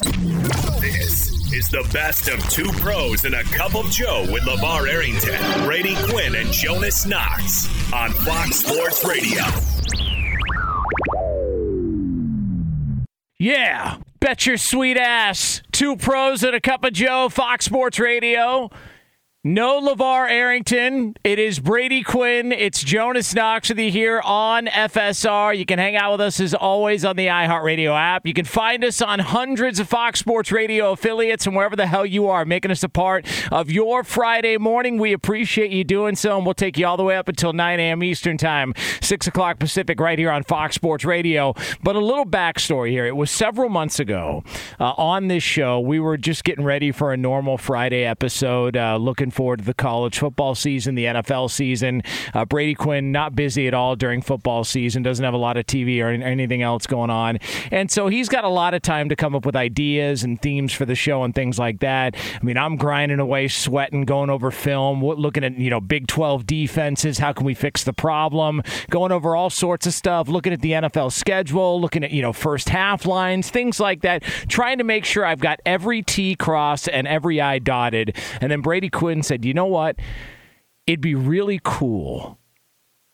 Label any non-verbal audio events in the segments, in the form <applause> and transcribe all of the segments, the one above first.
This is the best of two pros and a cup of Joe with LaVar Arrington, Brady Quinn, and Jonas Knox on Fox Sports Radio. Yeah, bet your sweet ass. Two pros and a cup of Joe, Fox Sports Radio. No LaVar Arrington. It is Brady Quinn. It's Jonas Knox with you here on FSR. You can hang out with us as always on the iHeartRadio app. You can find us on hundreds of Fox Sports Radio affiliates and wherever the hell you are, making us a part of your Friday morning. We appreciate you doing so, and we'll take you all the way up until 9 a.m. Eastern Time, 6 o'clock Pacific, right here on Fox Sports Radio. But a little backstory here. It was several months ago uh, on this show. We were just getting ready for a normal Friday episode, uh, looking forward to the college football season, the NFL season. Uh, Brady Quinn not busy at all during football season, doesn't have a lot of TV or anything else going on, and so he's got a lot of time to come up with ideas and themes for the show and things like that. I mean, I'm grinding away, sweating, going over film, looking at you know Big 12 defenses. How can we fix the problem? Going over all sorts of stuff, looking at the NFL schedule, looking at you know first half lines, things like that. Trying to make sure I've got every T crossed and every I dotted. And then Brady Quinn said, you know what? It'd be really cool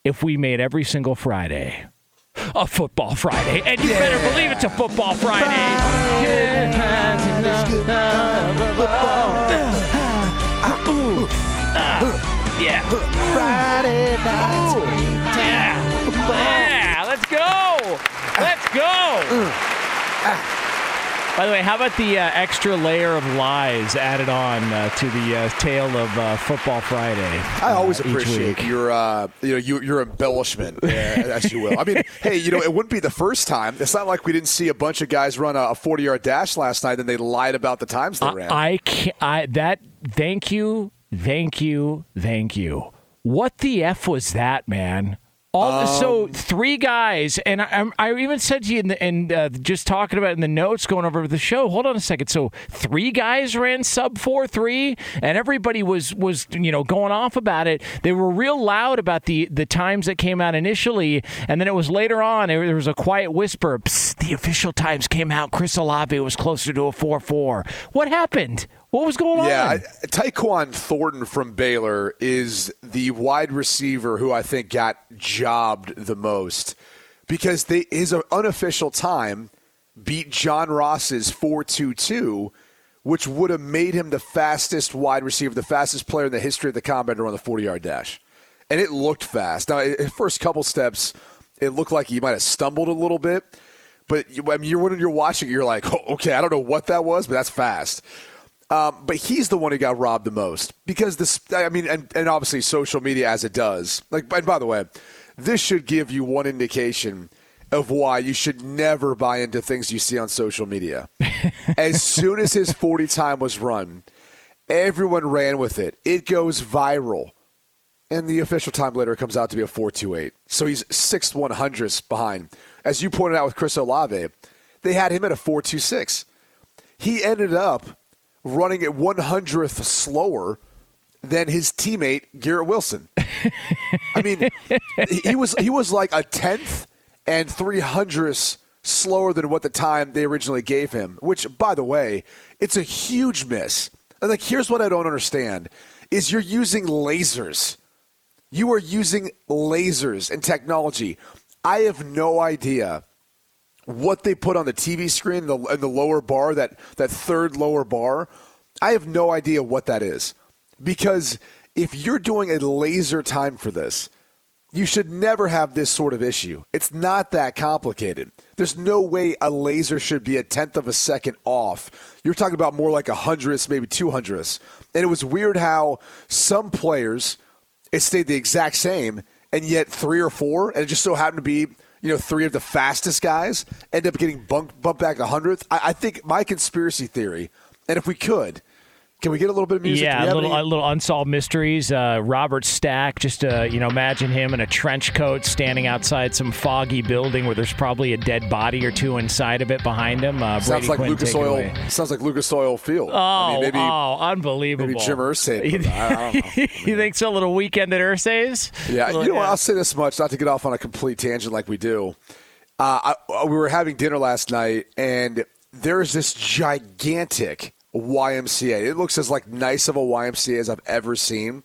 if we made every single Friday a football Friday. And you yeah. better believe it's a football Friday. Yeah. Friday night. Yeah. Yeah. Let's go. Let's go. By the way, how about the uh, extra layer of lies added on uh, to the uh, tale of uh, Football Friday? I always appreciate your, uh, you know, your, your embellishment, as you will. I mean, <laughs> hey, you know, it wouldn't be the first time. It's not like we didn't see a bunch of guys run a 40 yard dash last night and they lied about the times they ran. I, can't, I that. Thank you, thank you, thank you. What the f was that, man? All um, so three guys, and I, I, even said to you, in the, and uh, just talking about in the notes going over the show. Hold on a second. So three guys ran sub four three, and everybody was was you know going off about it. They were real loud about the the times that came out initially, and then it was later on. There was a quiet whisper. the official times came out. Chris Olave was closer to a four four. What happened? What was going yeah, on? Yeah, Tyquan Thornton from Baylor is the wide receiver who I think got jobbed the most because they, his unofficial time beat John Ross's 4.22, which would have made him the fastest wide receiver, the fastest player in the history of the combine to run the 40 yard dash. And it looked fast. Now, first couple steps, it looked like he might have stumbled a little bit. But I mean, you're, when you're watching, you're like, <laughs> oh, okay, I don't know what that was, but that's fast. Um, but he's the one who got robbed the most because this. I mean, and, and obviously social media as it does. Like, and by the way, this should give you one indication of why you should never buy into things you see on social media. <laughs> as soon as his 40 time was run, everyone ran with it. It goes viral. And the official time later comes out to be a 428. So he's six one hundredths behind. As you pointed out with Chris Olave, they had him at a 426. He ended up running at 100th slower than his teammate Garrett Wilson. I mean, he was he was like a tenth and three hundredths slower than what the time they originally gave him. Which, by the way, it's a huge miss. And like, here's what I don't understand: is you're using lasers. You are using lasers and technology. I have no idea what they put on the TV screen, the, in the lower bar, that, that third lower bar, I have no idea what that is. Because if you're doing a laser time for this, you should never have this sort of issue. It's not that complicated. There's no way a laser should be a tenth of a second off. You're talking about more like a hundredths, maybe two hundredths. And it was weird how some players, it stayed the exact same, and yet three or four, and it just so happened to be you know, three of the fastest guys end up getting bumped, bumped back a hundredth. I, I think my conspiracy theory, and if we could, can we get a little bit of music? Yeah, a little, any... a little unsolved mysteries. Uh, Robert Stack, just uh, you know, imagine him in a trench coat standing outside some foggy building where there's probably a dead body or two inside of it behind him. Uh, sounds like Lucas Oil. Sounds like Lucas Oil Field. Oh, I mean, maybe, oh, unbelievable. Maybe Jim Irsay. <laughs> you think so? A little weekend at Irsay's? Yeah, little, you know, yeah. I'll say this much, not to get off on a complete tangent like we do. Uh, I, we were having dinner last night, and there's this gigantic YMCA. It looks as like nice of a YMCA as I've ever seen.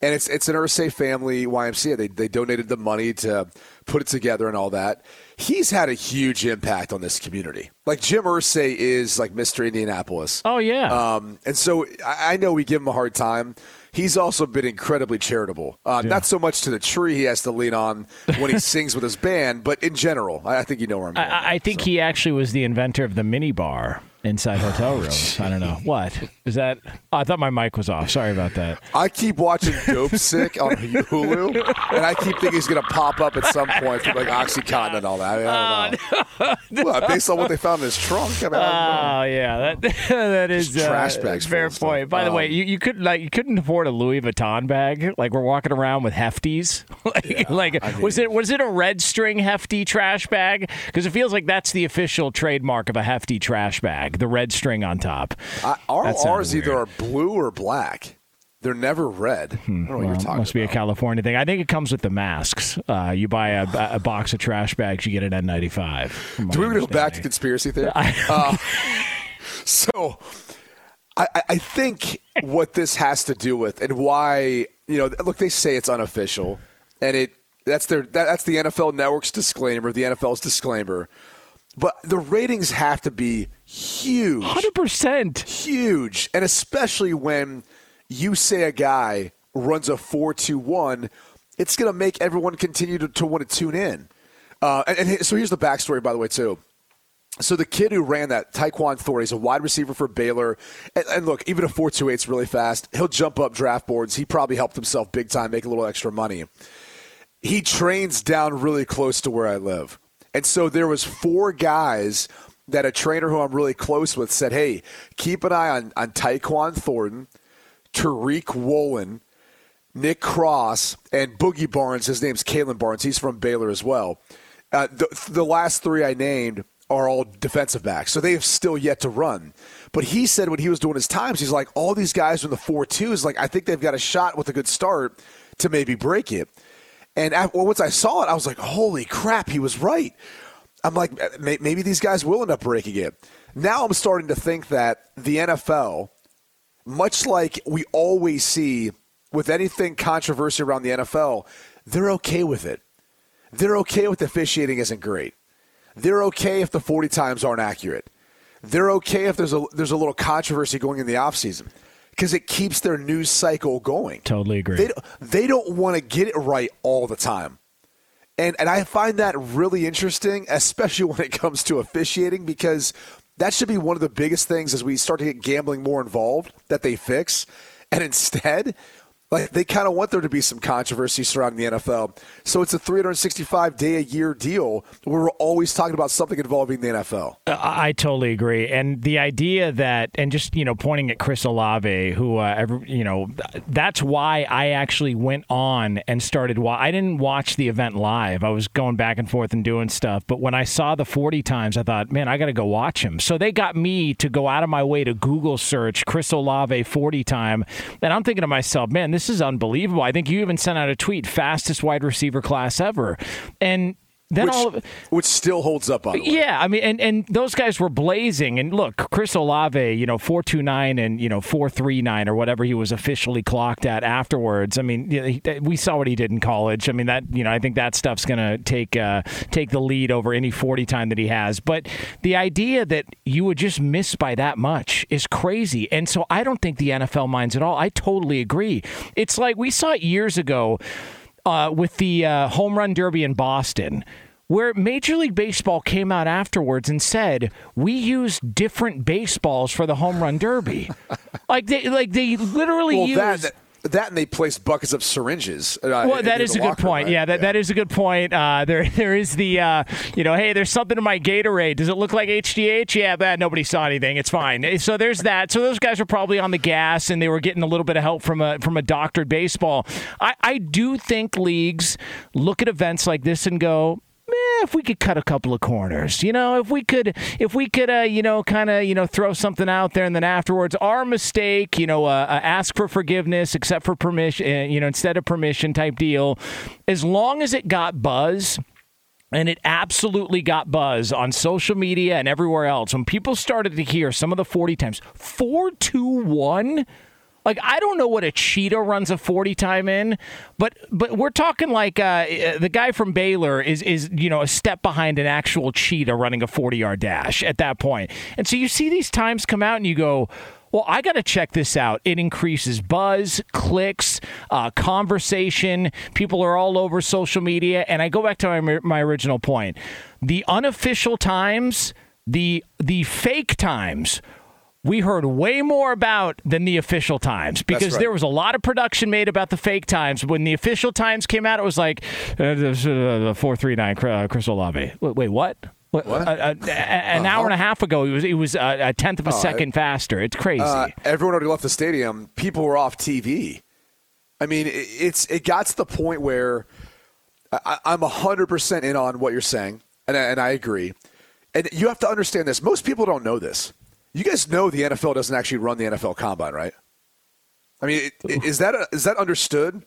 And it's it's an Irsay family YMCA. They they donated the money to put it together and all that. He's had a huge impact on this community. Like Jim Irsay is like Mr. Indianapolis. Oh yeah. Um, and so I, I know we give him a hard time. He's also been incredibly charitable. Uh, yeah. Not so much to the tree he has to lean on when he <laughs> sings with his band, but in general, I, I think you know where I'm going. I, I think so. he actually was the inventor of the mini bar inside hotel <laughs> rooms. I don't know what is that. Oh, I thought my mic was off. Sorry about that. I keep watching Dopesick on <laughs> Hulu, and I keep thinking he's going to pop up at some point from like OxyContin and all that. I don't know. no. well, based on what they found in his trunk. I mean, oh yeah, that <laughs> that is uh, trash bags. Fair point. By um, the way, um, you, you could like you couldn't afford a Louis Vuitton bag. Like we're walking around with hefties. like, yeah, like I mean, was it was it a red string hefty trash bag? Because it feels like that's the official trademark of a hefty trash bag the red string on top. Uh, our, ours weird. either are blue or black. They're never red. Hmm. well, must about. be a California thing. I think it comes with the masks. Uh, you buy a, a, box of trash bags, you get an N95. Do we go back to conspiracy theory? <laughs> uh, <laughs> so, I, I think what this has to do with, and why you know, look, they say it's unofficial, and it that's their that, that's the NFL Network's disclaimer, the NFL's disclaimer. But the ratings have to be huge. 100%. Huge. And especially when you say a guy runs a 4 2 1, it's going to make everyone continue to, to want to tune in. Uh, and, and, so here's the backstory, by the way, too. So the kid who ran that, Tyquan Thornton, he's a wide receiver for Baylor. And, and look, even a 4 2 8 is really fast. He'll jump up draft boards. He probably helped himself big time, make a little extra money. He trains down really close to where I live. And so there was four guys that a trainer who I'm really close with said, hey, keep an eye on, on Tyquan Thornton, Tariq Woolen, Nick Cross, and Boogie Barnes. His name's Kalon Barnes. He's from Baylor as well. Uh, the, the last three I named are all defensive backs, so they have still yet to run. But he said when he was doing his times, he's like, all these guys in the 4 2s, like, I think they've got a shot with a good start to maybe break it. And well, once I saw it, I was like, holy crap, he was right. I'm like, maybe these guys will end up breaking it. Now I'm starting to think that the NFL, much like we always see with anything controversy around the NFL, they're okay with it. They're okay with officiating isn't great. They're okay if the 40 times aren't accurate. They're okay if there's a there's a little controversy going in the offseason because it keeps their news cycle going. Totally agree. They, they don't want to get it right all the time. And, and I find that really interesting, especially when it comes to officiating, because that should be one of the biggest things as we start to get gambling more involved that they fix. And instead, like they kind of want there to be some controversy surrounding the NFL. So it's a 365 day a year deal where we're always talking about something involving the NFL. I, I totally agree. And the idea that, and just, you know, pointing at Chris Olave, who, uh, every, you know, that's why I actually went on and started. I didn't watch the event live. I was going back and forth and doing stuff. But when I saw the 40 times, I thought, man, I got to go watch him. So they got me to go out of my way to Google search Chris Olave 40 time. And I'm thinking to myself, man, this is unbelievable. I think you even sent out a tweet, fastest wide receiver class ever. And then which, all of, which still holds up on. Yeah, I mean, and, and those guys were blazing. And look, Chris Olave, you know, four two nine and you know four three nine or whatever he was officially clocked at afterwards. I mean, he, we saw what he did in college. I mean, that you know, I think that stuff's going to take uh, take the lead over any forty time that he has. But the idea that you would just miss by that much is crazy. And so I don't think the NFL minds at all. I totally agree. It's like we saw it years ago uh, with the uh, home run derby in Boston, where Major League Baseball came out afterwards and said we use different baseballs for the home run derby. <laughs> like they like they literally well, use. That, that and they placed buckets of syringes. Uh, well, that is a good point. Right? Yeah, that, yeah. that is a good point. Uh, there <laughs> there is the uh, you know, hey, there's something in my Gatorade. Does it look like HGH? Yeah, but nobody saw anything. It's fine. So there's that. So those guys were probably on the gas and they were getting a little bit of help from a from a doctored baseball. I, I do think leagues look at events like this and go, if we could cut a couple of corners, you know, if we could, if we could, uh, you know, kind of, you know, throw something out there, and then afterwards, our mistake, you know, uh, uh, ask for forgiveness, except for permission, uh, you know, instead of permission type deal. As long as it got buzz and it absolutely got buzz on social media and everywhere else when people started to hear some of the 40 times 421 like I don't know what a cheetah runs a 40 time in, but but we're talking like uh, the guy from Baylor is is you know a step behind an actual cheetah running a 40 yard dash at that point. And so you see these times come out and you go, well, I got to check this out. It increases buzz, clicks, uh, conversation. People are all over social media. And I go back to my, my original point. The unofficial times, the the fake times we heard way more about than the official times because right. there was a lot of production made about the fake times. When the official times came out, it was like uh, four three nine uh, Chris Olave. Wait, what? What? Uh, uh, an uh-huh. hour and a half ago, it was he was a tenth of a second faster. It's crazy. Uh, everyone already left the stadium. People were off TV. I mean, it's it got to the point where I, I'm hundred percent in on what you're saying, and and I agree. And you have to understand this. Most people don't know this. You guys know the NFL doesn't actually run the NFL Combine, right? I mean, is that is that understood?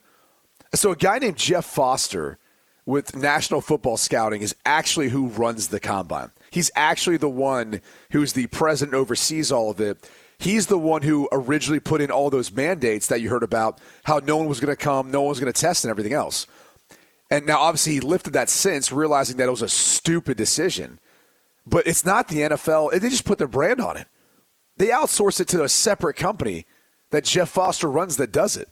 So a guy named Jeff Foster with National Football Scouting is actually who runs the combine. He's actually the one who's the president oversees all of it. He's the one who originally put in all those mandates that you heard about, how no one was going to come, no one was going to test, and everything else. And now, obviously, he lifted that since, realizing that it was a stupid decision. But it's not the NFL. They just put their brand on it. They outsource it to a separate company that Jeff Foster runs that does it.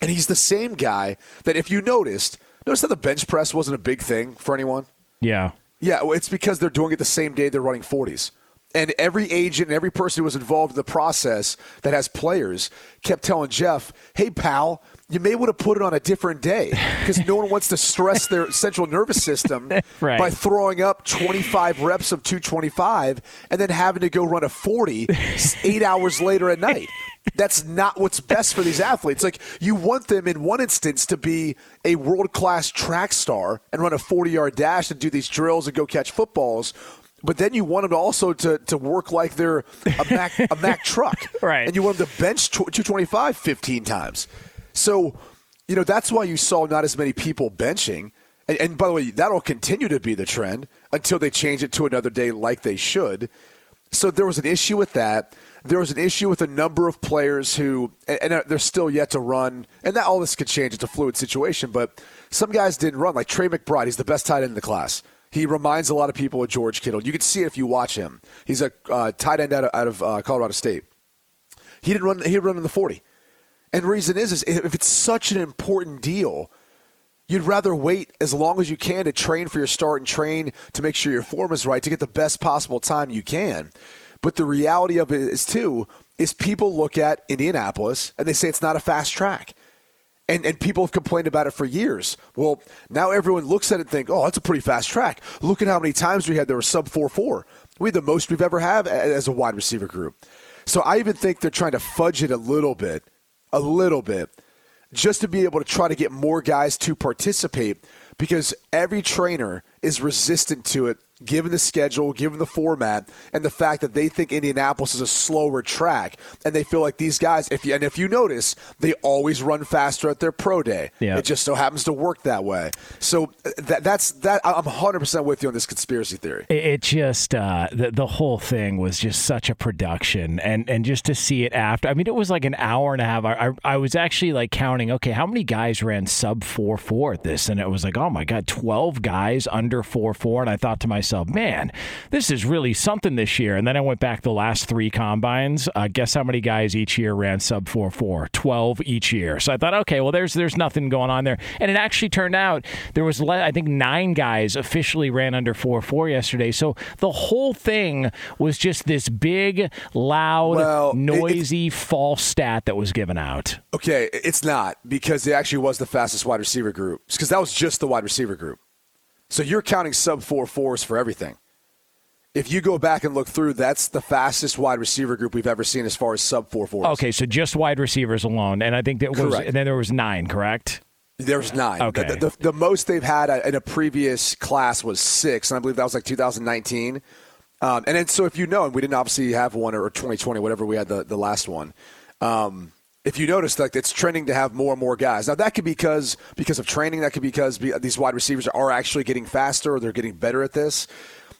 And he's the same guy that, if you noticed, notice that the bench press wasn't a big thing for anyone? Yeah. Yeah, well, it's because they're doing it the same day they're running 40s. And every agent and every person who was involved in the process that has players kept telling Jeff, hey, pal, you may want to put it on a different day because no one wants to stress their <laughs> central nervous system right. by throwing up 25 reps of 225 and then having to go run a 40 <laughs> eight hours later at night. That's not what's best for these athletes. Like, you want them in one instance to be a world class track star and run a 40 yard dash and do these drills and go catch footballs but then you want them also to, to work like they're a Mack, a <laughs> Mack truck. right. And you want them to bench 225 15 times. So, you know, that's why you saw not as many people benching. And, and, by the way, that'll continue to be the trend until they change it to another day like they should. So there was an issue with that. There was an issue with a number of players who, and, and they're still yet to run. And that all this could change. It's a fluid situation. But some guys didn't run, like Trey McBride. He's the best tight end in the class. He reminds a lot of people of George Kittle. You can see it if you watch him. He's a uh, tight end out of, out of uh, Colorado State. He didn't run. He run in the forty. And the reason is, is if it's such an important deal, you'd rather wait as long as you can to train for your start and train to make sure your form is right to get the best possible time you can. But the reality of it is too is people look at Indianapolis and they say it's not a fast track. And, and people have complained about it for years. Well, now everyone looks at it and think, oh, that's a pretty fast track. Look at how many times we had there were sub 4 4. We had the most we've ever had as a wide receiver group. So I even think they're trying to fudge it a little bit a little bit just to be able to try to get more guys to participate because every trainer is resistant to it given the schedule, given the format, and the fact that they think Indianapolis is a slower track, and they feel like these guys. If you, and if you notice, they always run faster at their pro day. Yeah. It just so happens to work that way. So that, that's that. I'm 100 percent with you on this conspiracy theory. It just uh, the the whole thing was just such a production, and and just to see it after. I mean, it was like an hour and a half. I I, I was actually like counting. Okay, how many guys ran sub four four at this? And it was like, oh my god, 12 guys under four four. And I thought to myself myself, man, this is really something this year. And then I went back the last three combines. Uh, guess how many guys each year ran sub 4 4? 12 each year. So I thought, okay, well, there's there's nothing going on there. And it actually turned out there was, I think, nine guys officially ran under 4 4 yesterday. So the whole thing was just this big, loud, well, noisy, false stat that was given out. Okay, it's not because it actually was the fastest wide receiver group because that was just the wide receiver group. So you're counting sub four fours for everything. If you go back and look through, that's the fastest wide receiver group we've ever seen as far as sub four fours. Okay, so just wide receivers alone, and I think that was, and then there was nine, correct? There's nine. Okay. The, the, the, most they've had in a previous class was six, and I believe that was like 2019. Um, and then, so if you know, and we didn't obviously have one or 2020, whatever we had the, the last one. Um, if you notice, like it's trending to have more and more guys. Now that could be because because of training. That could be because these wide receivers are actually getting faster or they're getting better at this.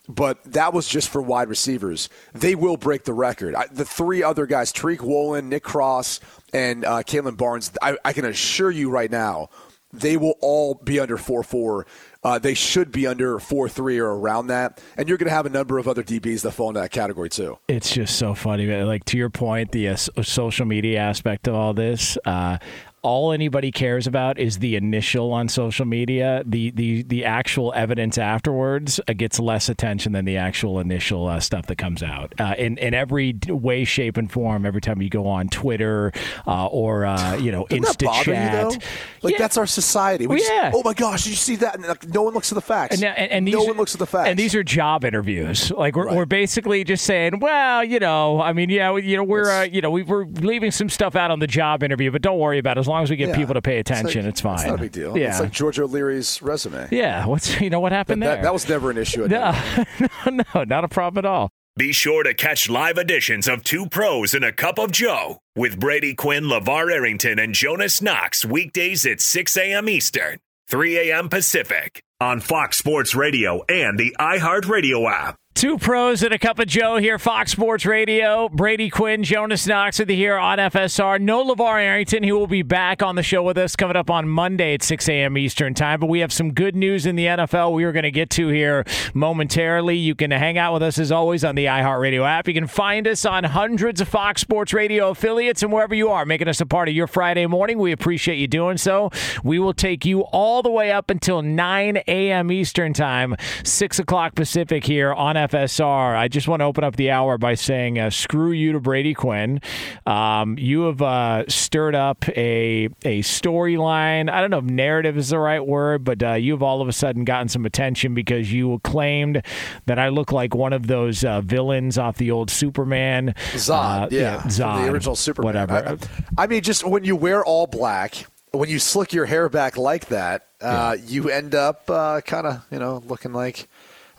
But that was just for wide receivers. They will break the record. I, the three other guys, Tariq Woolen, Nick Cross, and uh, Kalon Barnes, I, I can assure you right now, they will all be under 4 4 uh, they should be under 4 3 or around that. And you're going to have a number of other DBs that fall into that category, too. It's just so funny. Like, to your point, the uh, social media aspect of all this, uh, all anybody cares about is the initial on social media. The the the actual evidence afterwards uh, gets less attention than the actual initial uh, stuff that comes out. Uh, in in every way, shape, and form. Every time you go on Twitter uh, or uh, you know Insta chat, like yeah. that's our society. We well, yeah. oh my gosh, did you see that? And, like, no one looks at the facts. And, and, and no one looks at the facts. And these are job interviews. Like we're, right. we're basically just saying, well, you know, I mean, yeah, you know, we're uh, you know we, we're leaving some stuff out on the job interview, but don't worry about it. As long as we get yeah. people to pay attention, it's, like, it's, fine. It's not a big deal. Yeah. It's like George O'Leary's resume. Yeah. What's you know what happened that, there? That, that, was never an issue. no, <laughs> no, no, not a problem at all. Be sure to catch live editions of Two Pros and a Cup of Joe with Brady Quinn, LaVar Arrington, and Jonas Knox weekdays at 6 a.m. Eastern, 3 a.m. Pacific on Fox Sports Radio and the iHeartRadio app. Two pros and a cup of Joe here, Fox Sports Radio. Brady Quinn, Jonas Knox with you here on FSR. No LaVar Arrington. He will be back on the show with us coming up on Monday at 6 a.m. Eastern Time. But we have some good news in the NFL we are going to get to here momentarily. You can hang out with us as always on the iHeartRadio app. You can find us on hundreds of Fox Sports Radio affiliates and wherever you are, making us a part of your Friday morning. We appreciate you doing so. We will take you all the way up until 9 a.m. Eastern Time, 6 o'clock Pacific here on FSR. FSR. I just want to open up the hour by saying, uh, screw you to Brady Quinn. Um, you have uh, stirred up a a storyline. I don't know if narrative is the right word, but uh, you've all of a sudden gotten some attention because you claimed that I look like one of those uh, villains off the old Superman. Zod, uh, yeah, yeah Zod, the original Superman. Whatever. I, I mean, just when you wear all black when you slick your hair back like that, uh, yeah. you end up uh, kind of, you know, looking like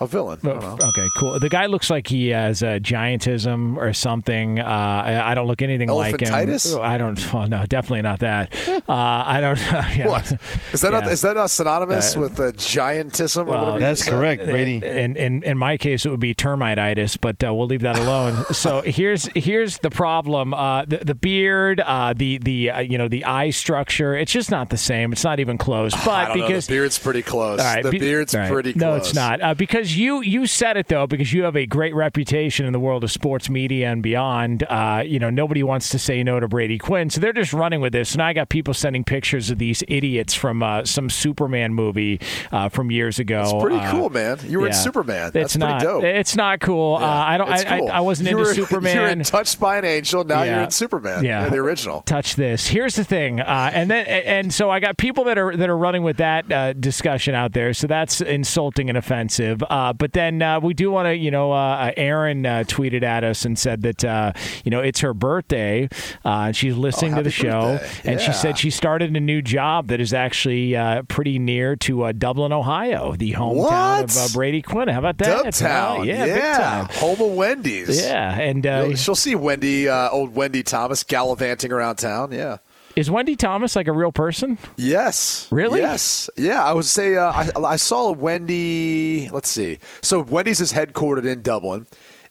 a villain. Okay, cool. The guy looks like he has a giantism or something. Uh, I, I, don't look anything like him. I don't. <laughs> Oh, no, definitely not that. Uh, I don't. <laughs> Yeah. What is that? Yeah. Not, is that not synonymous uh, with a giantism? Well, that's correct, Brady. In, in in my case, it would be termiteitis, but uh, we'll leave that alone. <laughs> so here's here's the problem: uh, the the beard, uh, the the you know the eye structure. It's just not the same. It's not even close. But because know, the beard's pretty close. the be, beard's right. pretty close. No, it's not because because you you said it though because you have a great reputation in the world of sports media and beyond. Uh, you know nobody wants to say no to Brady Quinn, so they're just running with this. And I got people sending pictures of these idiots from uh, some Superman movie uh, from years ago. It's pretty uh, cool, man. You were yeah. in Superman. That's it's not, dope. It's not cool. Yeah, uh, I don't. I, cool. I, I, wasn't you into were, <laughs> Superman. You're in Touched by an Angel. Now yeah. you're in Superman. Yeah, the original. Touch this. Here's the thing, uh, and then and so I got people that are that are running with that discussion out there. So that's insulting and offensive. But then we do want to, you know, uh, Aaron uh, tweeted at us and said that, uh, you know, it's her birthday. Uh, she's listening oh, to the show, and she said she started a new job that is actually uh, pretty near to uh, Dublin, Ohio, the hometown what? of Brady Quinn. How about that? Dubtown, yeah, yeah. home of Wendy's. Yeah, and she'll see Wendy, old Wendy Thomas, gallivanting around town. Yeah. Is Wendy Thomas like a real person? Yes. Really? Yes. Yeah. I would say uh, I, I saw Wendy. Let's see. So Wendy's is headquartered in Dublin,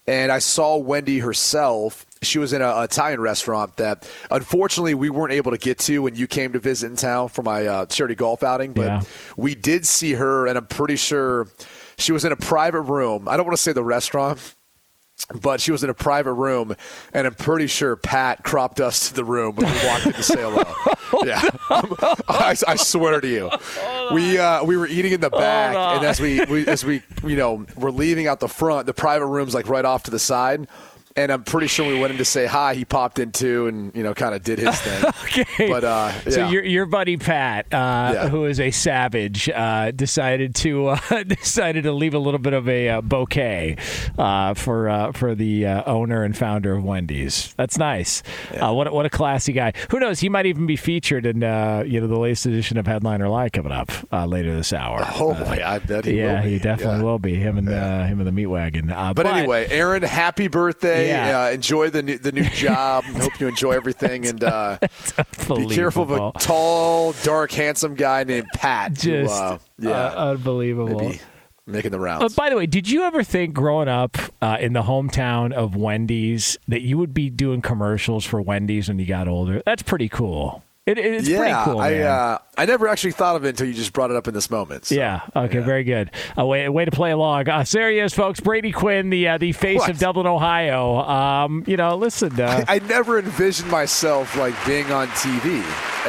and I saw Wendy herself. She was in an Italian restaurant that unfortunately we weren't able to get to when you came to visit in town for my uh, charity golf outing, but yeah. we did see her, and I'm pretty sure she was in a private room. I don't want to say the restaurant but she was in a private room, and I'm pretty sure Pat cropped us to the room when we walked in to say hello. yeah, I, I, swear to you, we uh, we were eating in the back, and as we, we as we you know were leaving out the front, the private room's like right off to the side and I'm pretty sure we went in to say hi. He popped in too, and you know, kind of did his thing. <laughs> okay, but uh, yeah. so your your buddy Pat, uh, yeah. who is a savage, uh, decided to uh, <laughs> decided to leave a little bit of a uh, bouquet uh, for for the owner and founder of Wendy's. That's nice. Yeah. what what a classy guy. Who knows? He might even be featured in you know the latest edition of Headliner Live coming up later this hour. Oh boy, I bet he yeah, will he definitely will be. Him and him and the meat wagon. But, but, anyway, Aaron, happy birthday Yeah. Uh, enjoy the new, the new <laughs> job. Hope you enjoy everything, and uh, <laughs> be careful of a tall, dark, handsome guy named Pat. Just who, uh, yeah, uh, unbelievable. maybe making the Uh, rounds. by the way, did you ever think growing up uh, in the hometown of Wendy's that you would be doing commercials for Wendy's when you got older? That's pretty cool. It, it's yeah, pretty cool. I uh, I never actually thought of it until you just brought it up in this moment. so, Yeah. Okay. Very good. Uh, way, way to play along. Uh, so there he is, folks. Brady Quinn, the uh, the face What? of Dublin, Ohio. Um, you know, listen. Uh, I never envisioned myself like being on TV.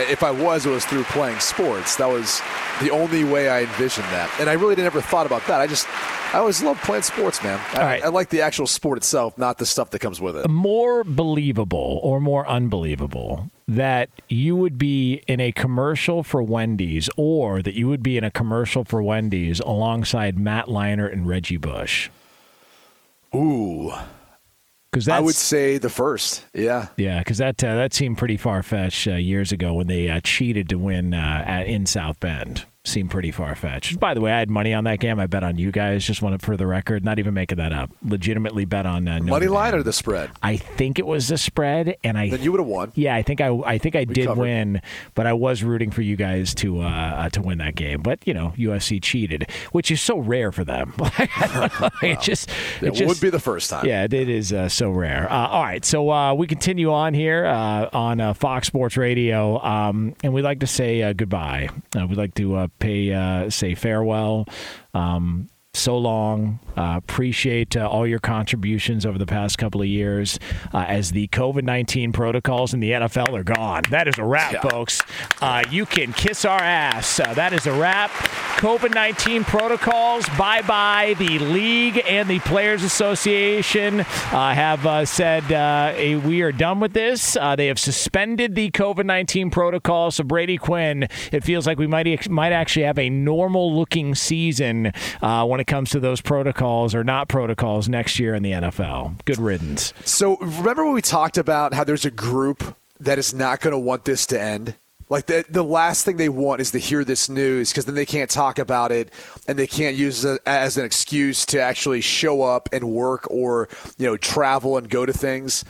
If I was, it was through playing sports. That was the only way I envisioned that, and I really never thought about that. I just, I always loved playing sports, man. I, right. I like the actual sport itself, not the stuff that comes with it. more believable or more unbelievable that you would be in a commercial for Wendy's or that you would be in a commercial for Wendy's alongside Matt Leinart and Reggie Bush? Ooh, Because I would say the first. Yeah. Yeah, because that uh, that seemed pretty far fetched uh, years ago when they uh, cheated to win uh, at, in South Bend. Seemed pretty far fetched. By the way, I had money on that game. I bet on you guys. Just want it for the record. Not even making that up. Legitimately bet on uh, Money line or the spread? I think it was the spread, and I Then you would have won. yeah, I think I I think I did covered. win, but I was rooting for you guys to uh, uh, to win that game. But you know, USC cheated, which is so rare for them. <laughs> it <laughs> just It, it just would be the first time. yeah, it is uh, so rare. Uh, all right, so uh, we continue on here uh, on uh, Fox Sports Radio, um, and we'd like to say uh, goodbye. Uh, we'd like to uh, pay uh, say farewell. Um, so long. Uh, appreciate uh, all your contributions over the past couple of years uh, as the COVID 19 protocols in the NFL are gone. That is a wrap, Yeah. folks. Uh, you can kiss our ass. Uh, that is a wrap. COVID 19 protocols, bye bye. The league and the Players Association uh, have uh, said uh, eh, we are done with this. Uh, they have suspended the COVID 19 protocol. So, Brady Quinn, it feels like we might, might actually have a normal looking season uh, when it comes to those protocols or not protocols next year in the NFL. Good riddance. So remember when we talked about how there's a group that is not going to want this to end? Like the the last thing they want is to hear this news because then they can't talk about it and they can't use it as an excuse to actually show up and work or you know travel and go to things.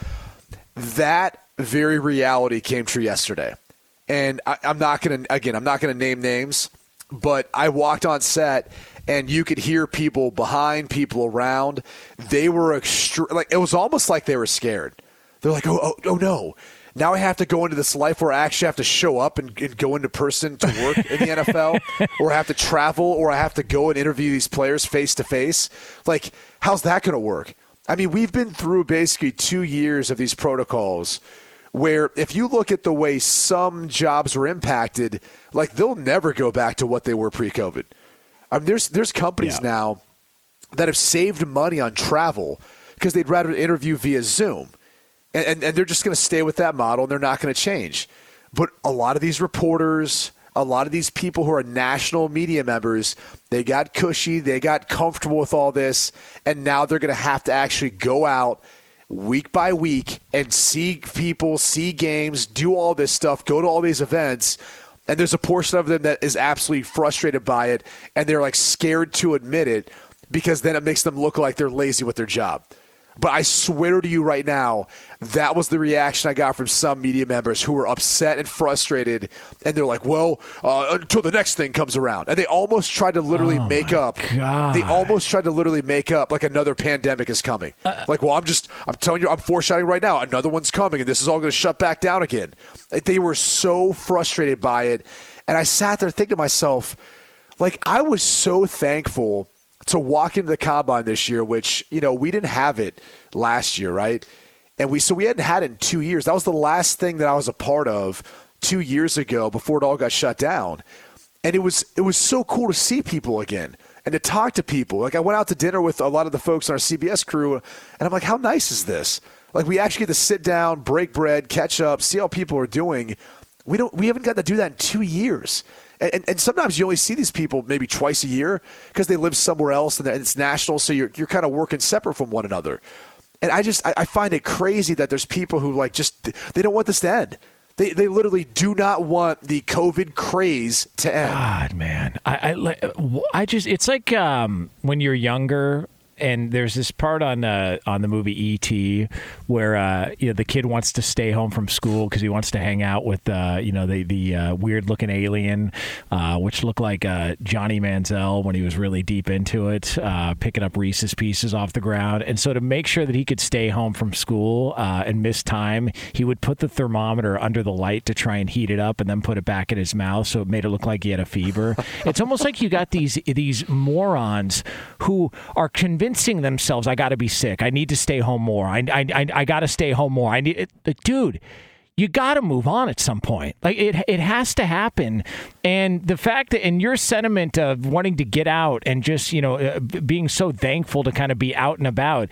That very reality came true yesterday, and I, I'm not gonna again I'm not gonna name names, but I walked on set and you could hear people behind, people around. They were extre- like it was almost like they were scared. They're like, oh, oh, oh no. Now I have to go into this life where I actually have to show up and, and go into person to work in the NFL, <laughs> or I have to travel, or I have to go and interview these players face to face. Like, how's that going to work? I mean, we've been through basically two years of these protocols where if you look at the way some jobs were impacted, like they'll never go back to what they were pre COVID. I mean, there's there's companies Yeah. now that have saved money on travel because they'd rather interview via Zoom. And, and, and they're just going to stay with that model and they're not going to change. But a lot of these reporters, a lot of these people who are national media members, they got cushy, they got comfortable with all this, and now they're going to have to actually go out week by week and see people, see games, do all this stuff, go to all these events. And there's a portion of them that is absolutely frustrated by it, and they're like scared to admit it because then it makes them look like they're lazy with their job. But I swear to you right now, that was the reaction I got from some media members who were upset and frustrated. And they're like, well, uh, until the next thing comes around. And they almost tried to literally make up. God. They almost tried to literally make up like another pandemic is coming. like, well, I'm just, I'm telling you, I'm foreshadowing right now. Another one's coming and this is all going to shut back down again. They were so frustrated by it. And I sat there thinking to myself, like, I was so thankful to walk into the combine this year, which you know we didn't have it last year, right? And we so we hadn't had it in two years. That was the last thing that I was a part of two years ago before it all got shut down, and it was it was so cool to see people again and to talk to people. Like I went out to dinner with a lot of the folks on our CBS crew, and I'm like, how nice is this? Like we actually get to sit down, break bread, catch up, see how people are doing. We don't we haven't got to do that in two years. And, and, sometimes you only see these people maybe twice a year because they live somewhere else and it's national, so you're, you're kind of working separate from one another. And I just I, I find it crazy that there's people who like just they don't want this to end. They, they literally do not want the COVID craze to end. God, man, I, I, I just it's like um, when you're younger and there's this part on uh, on the movie E.T. where uh, you know the kid wants to stay home from school because he wants to hang out with uh, you know the the uh, weird looking alien, uh, which looked like uh, Johnny Manziel when he was really deep into it, picking up Reese's Pieces off the ground. And so to make sure that he could stay home from school and miss time, he would put the thermometer under the light to try and heat it up, and then put it back in his mouth so it made it look like he had a fever. <laughs> it's almost like you got these these morons who are convincing themselves, "I got to be sick. I need to stay home more. I I I, I got to stay home more. I need." It, dude, you got to move on at some point. Like it, it has to happen. And the fact that, in your sentiment of wanting to get out and just, you know, uh, being so thankful to kind of be out and about,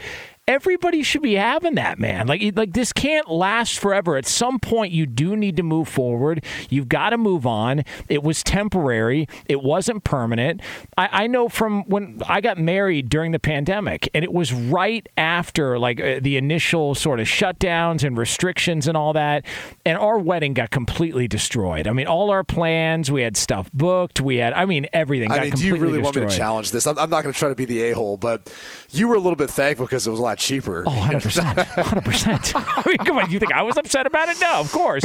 everybody should be having that, man. Like, like this can't last forever. At some point, you do need to move forward. You've got to move on. It was temporary. It wasn't permanent. I, I know from when I got married during the pandemic, and it was right after like uh, the initial sort of shutdowns and restrictions and all that, and our wedding got completely destroyed. I mean, all our plans, we had stuff booked. We had, I mean, everything. I mean, do you really destroyed. want me to challenge this? I'm, I'm not going to try to be the a hole, but you were a little bit thankful because it was a lot lot cheaper. Oh, 100%. 100%. <laughs> <laughs> I mean, come on, you think I was upset about it? No, of course.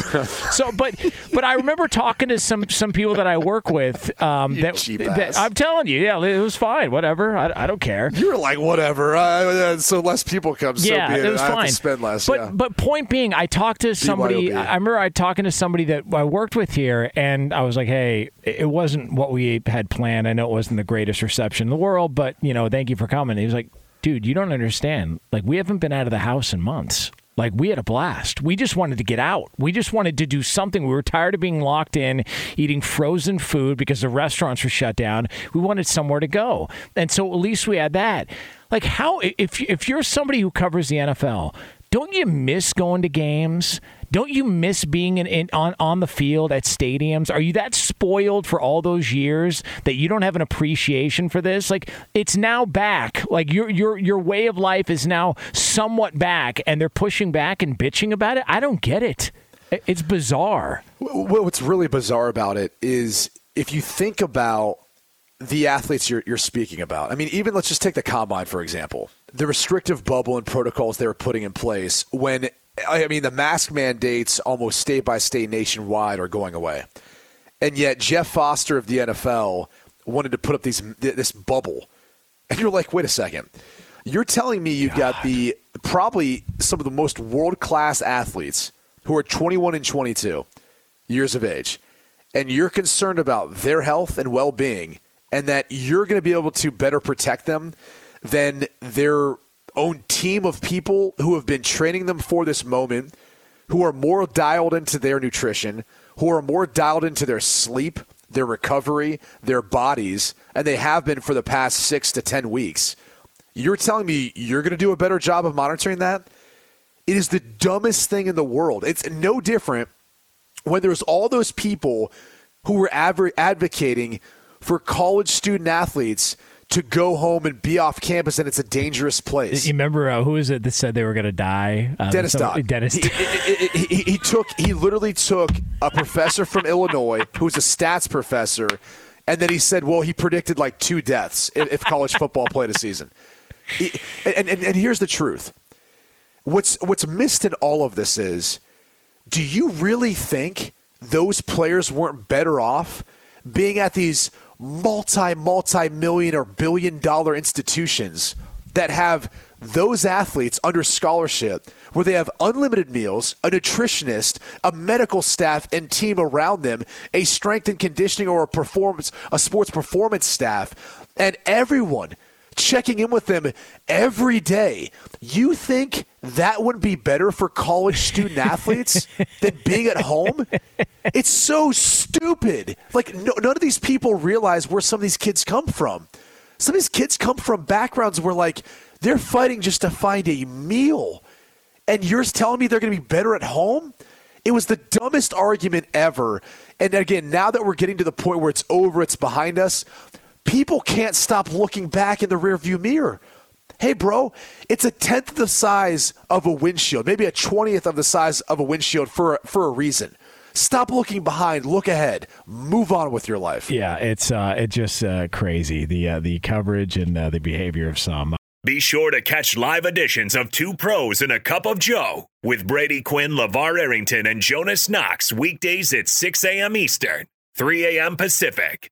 So, but but I remember talking to some some people that I work with um, that, that, I'm telling you, yeah, it was fine, whatever. I, I don't care. You were like, whatever. Uh, so less people come. So yeah, it. it was I fine. spend less. But yeah. but point being, I talked to somebody. BYOB. I remember I talking to somebody that I worked with here, and I was like, hey, it wasn't what we had planned. I know it wasn't the greatest reception in the world, but you know, thank you for coming. he was like, dude, you don't understand. Like, we haven't been out of the house in months. Like, we had a blast. We just wanted to get out. We just wanted to do something. We were tired of being locked in, eating frozen food because the restaurants were shut down. We wanted somewhere to go. And so at least we had that. Like, how, if, if you're somebody who covers the NFL, don't you miss going to games? Don't you miss being in, in, on on the field at stadiums? Are you that spoiled for all those years that you don't have an appreciation for this? Like it's now back. Like your your your way of life is now somewhat back, and they're pushing back and bitching about it. I don't get it. It's bizarre. Well, what's really bizarre about it is if you think about the athletes you're, you're speaking about. I mean, even let's just take the combine for example. The restrictive bubble and protocols they were putting in place when I mean, the mask mandates almost state by state nationwide are going away. And yet, Jeff Foster of the NFL wanted to put up these this bubble. And you're like, wait a second. You're telling me you have got the probably some of the most world class athletes who are 21 and 22 years of age, and you're concerned about their health and well being, and that you're going to be able to better protect them than their own team of people who have been training them for this moment, who are more dialed into their nutrition, who are more dialed into their sleep, their recovery, their bodies, and they have been for the past six to 10 weeks. You're telling me you're going to do a better job of monitoring that? It is the dumbest thing in the world. It's no different when there's all those people who were advocating for college student athletes to go home and be off campus, and it's a dangerous place. You remember uh, who is it that said they were going to die? Uh, Dennis Dodd. Dennis. He, he, he, he, took. He literally took a professor from Illinois, who's a stats professor, and then he said, "Well, he predicted like two deaths if, if college football played a season." and, and, and here's the truth: what's what's missed in all of this is, do you really think those players weren't better off being at these multi, multi million or billion dollar institutions that have those athletes under scholarship where they have unlimited meals, a nutritionist, a medical staff and team around them, a strength and conditioning or a performance a sports performance staff, and everyone checking in with them every day. You think that wouldn't be better for college student athletes <laughs> than being at home? It's so stupid. Like, no, none of these people realize where some of these kids come from. Some of these kids come from backgrounds where, like, they're fighting just to find a meal. And you're telling me they're going to be better at home? It was the dumbest argument ever. And again, now that we're getting to the point where it's over, it's behind us, people can't stop looking back in the rearview mirror. Hey, bro, it's a tenth of the size of a windshield, maybe a twentieth of the size of a windshield for for a reason. Stop looking behind. Look ahead. Move on with your life. Yeah, it's uh, it's just uh, crazy the uh, the coverage and uh, the behavior of some. Be sure to catch live editions of Two Pros and a Cup of Joe with Brady Quinn, LaVar Arrington, and Jonas Knox weekdays at 6 a.m. Eastern, 3 a.m. Pacific.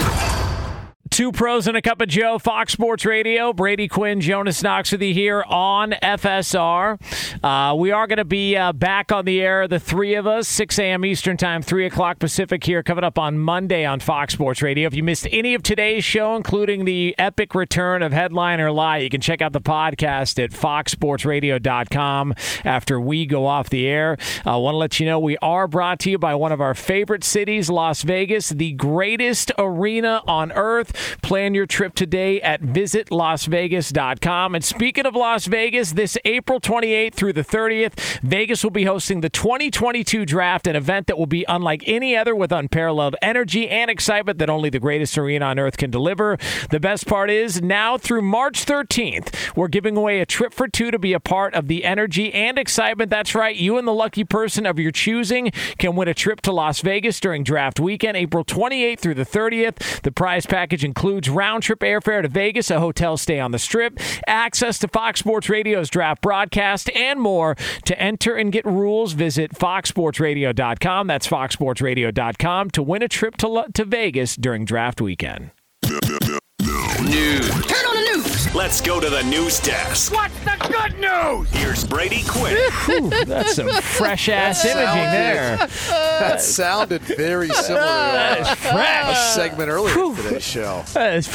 Two pros and a cup of Joe, Fox Sports Radio. Brady Quinn, Jonas Knox with you here on FSR. Uh, we are going to be uh, back on the air, the three of us, 6 a.m. Eastern Time, 3 o'clock Pacific here, coming up on Monday on Fox Sports Radio. If you missed any of today's show, including the epic return of Headliner Lie, you can check out the podcast at foxsportsradio.com after we go off the air. I want to let you know we are brought to you by one of our favorite cities, Las Vegas, the greatest arena on earth. Plan your trip today at visitlasvegas.com. And speaking of Las Vegas, this April 28th through the 30th, Vegas will be hosting the 2022 draft, an event that will be unlike any other with unparalleled energy and excitement that only the greatest arena on earth can deliver. The best part is now through March 13th, we're giving away a trip for two to be a part of the energy and excitement. That's right, you and the lucky person of your choosing can win a trip to Las Vegas during draft weekend, April 28th through the 30th. The prize package includes round trip airfare to Vegas, a hotel stay on the strip, access to Fox Sports Radio's draft broadcast, and more. To enter and get rules, visit foxsportsradio.com. That's foxsportsradio.com to win a trip to, to Vegas during draft weekend. News. Turn on the news. Let's go to the news desk. What's the good news? Here's Brady Quinn. Whew, that's some fresh ass imaging there. That sounded very similar to uh, fresh. a segment earlier in today's show. That is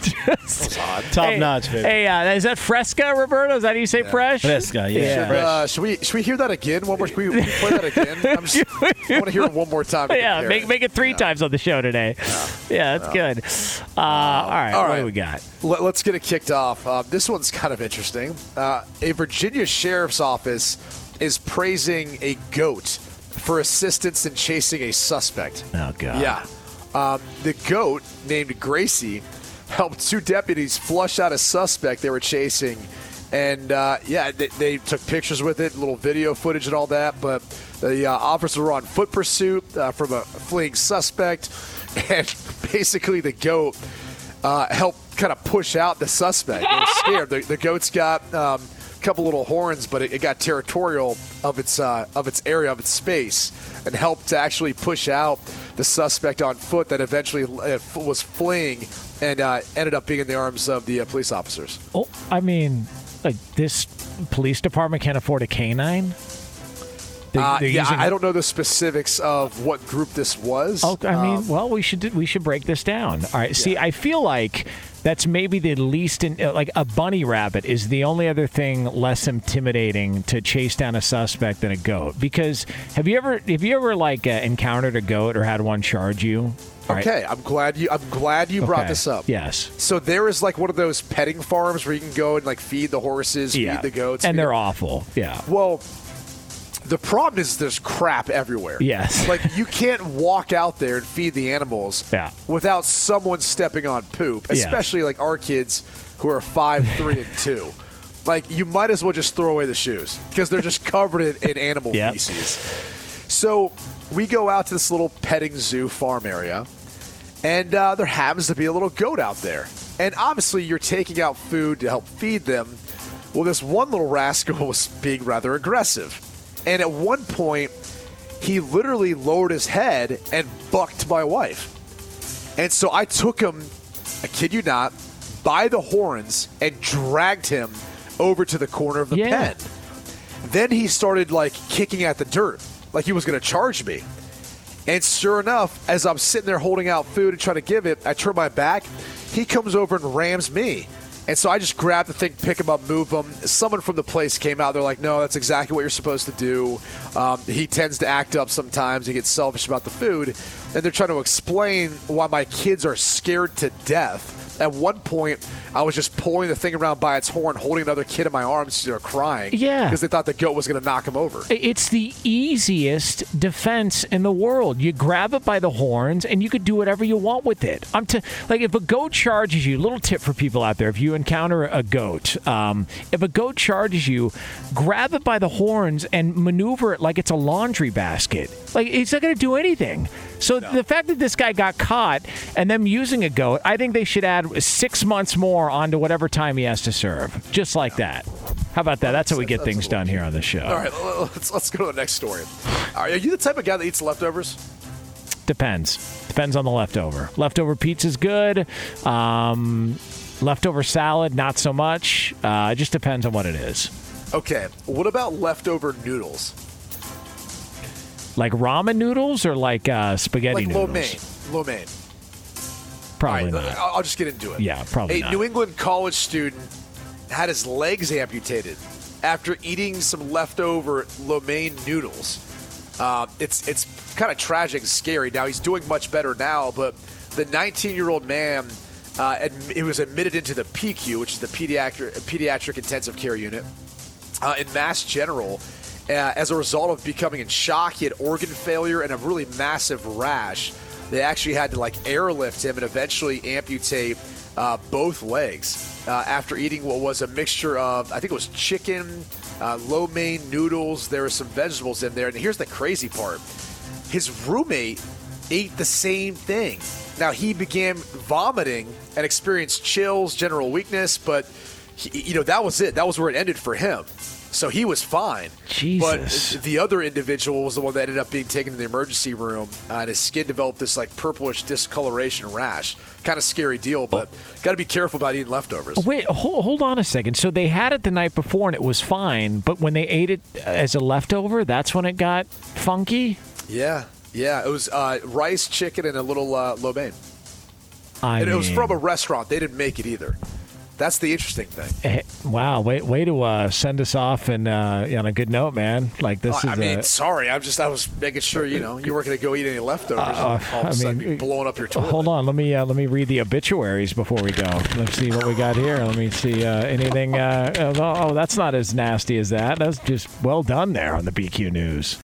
just, Top hey, notch, baby. Hey, uh, is that Fresca, Roberto? Is that how you say fresh? Fresca, yeah. Should, uh, should we should we hear that again? One more. Should we, we play that again? <laughs> I'm just, I want to hear it one more time. Yeah, make, it. make it three Yeah. times on the show today. Yeah, that's good. Uh, all right, all what do we got? Let, us get it kicked off. Uh, this one's kind of interesting. Uh, a Virginia sheriff's office is praising a goat for assistance in chasing a suspect. Oh, God. Yeah. Um, the goat, named Gracie, helped two deputies flush out a suspect they were chasing. And uh, yeah, they, they took pictures with it, little video footage and all that. But the uh, officers were on foot pursuit uh, from a fleeing suspect. <laughs> And basically, the goat uh, helped kind of push out the suspect. They were <laughs> scared. The, the goat's got um, a couple little horns, but it, it got territorial of its uh, of its area of its space, and helped to actually push out the suspect on foot. That eventually uh, was fleeing and uh, ended up being in the arms of the uh, police officers. Oh, I mean, like this police department can't afford a canine. They, Uh, yeah, using- I don't know the specifics of what group this was. Oh, I mean, Um, well, we should we should break this down. All right. See, I feel like that's maybe the least in, uh, like a bunny rabbit is the only other thing less intimidating to chase down a suspect than a goat. Because have you ever have you ever like uh, encountered a goat or had one charge you? All right. okay, I'm glad you. I'm glad you brought this up. Yes. So there is like one of those petting farms where you can go and like feed the horses, Yeah. feed the goats, and they're the- awful. Yeah. Well, the problem is there's crap everywhere. Yes. <laughs> Like you can't walk out there and feed the animals Yeah. without someone stepping on poop, Yeah. especially like our kids who are five, <laughs> three, and two. Like you might as well just throw away the shoes because they're just covered in, in animal Yep. feces. So we go out to this little petting zoo farm area, and uh, there happens to be a little goat out there. And obviously, you're taking out food to help feed them. Well, this one little rascal <laughs> was being rather aggressive. And at one point, he literally lowered his head and bucked my wife. And so I took him, I kid you not, by the horns and dragged him over to the corner of the Yeah. pen. Then he started like kicking at the dirt, like he was going to charge me. And sure enough, as I'm sitting there holding out food and trying to give it, I turn my back. He comes over and rams me. And so I just grab the thing, pick him up, move him. Someone from the place came out. They're like, no, that's exactly what you're supposed to do. Um, he tends to act up sometimes. He gets selfish about the food. And they're trying to explain why my kids are scared to death At one point, I was just pulling the thing around by its horn, holding another kid in my arms, you know, crying. Yeah. Because they thought the goat was going to knock him over. It's the easiest defense in the world. You grab it by the horns, and you could do whatever you want with it. I'm t- like, if a goat charges you, little tip for people out there: if you encounter a goat, um, if a goat charges you, grab it by the horns and maneuver it like it's a laundry basket. Like it's not going to do anything. So the fact that this guy got caught and them using a goat, I think they should add six months more onto whatever time he has to serve, just like that. How about that? That's how we get things done here on the show. All right, let's, let's go to the next story. Are you the type of guy that eats leftovers? Depends. Depends on the leftover. Leftover pizza's good. Um, leftover salad, not so much. Uh, it just depends on what it is. Okay. What about leftover noodles? Like ramen noodles or like uh, spaghetti Like lo noodles? mein. Lo mein. Probably right, not. I'll I'll just get into it. Yeah, probably A not. New England college student had his legs amputated after eating some leftover lo mein noodles. Uh, it's it's kind of tragic and scary. Now he's doing much better now, but the 19 year old man, uh, adm- it was admitted into the PICU, which is the pediatric pediatric intensive care unit uh, in Mass General. Uh, as a result of becoming in shock, he had organ failure and a really massive rash. They actually had to like airlift him and eventually amputate uh, both legs uh, after eating what was a mixture of, I think it was chicken, uh, lo mein noodles. There were some vegetables in there. And here's the crazy part his roommate ate the same thing. Now he began vomiting and experienced chills, general weakness, but he, you know that was it. That was where it ended for him. So he was fine. Jesus. But the other individual was the one that ended up being taken to the emergency room, uh, and his skin developed this like purplish discoloration rash. Kind of scary deal, but got to be careful about eating leftovers. Wait, hold, hold on a second. So they had it the night before and it was fine, but when they ate it as a leftover, that's when it got funky? Yeah, yeah. It was uh, rice, chicken, and a little uh, lo mein. I And it was from a restaurant. They didn't make it either. That's the interesting thing. eh, wow, way, way to uh, send us off and uh, on a good note, man. Like this Oh, I is mean, a, sorry. I'm just. I was making sure you know you weren't going to go eat any leftovers. Uh, all of I mean, blowing up your toilet. Hold on, let me uh, let me read the obituaries before we go. Let's see what we got here. Let me see uh, anything. Uh, oh, oh, that's not as nasty as that. That's just well done there on the BQ News.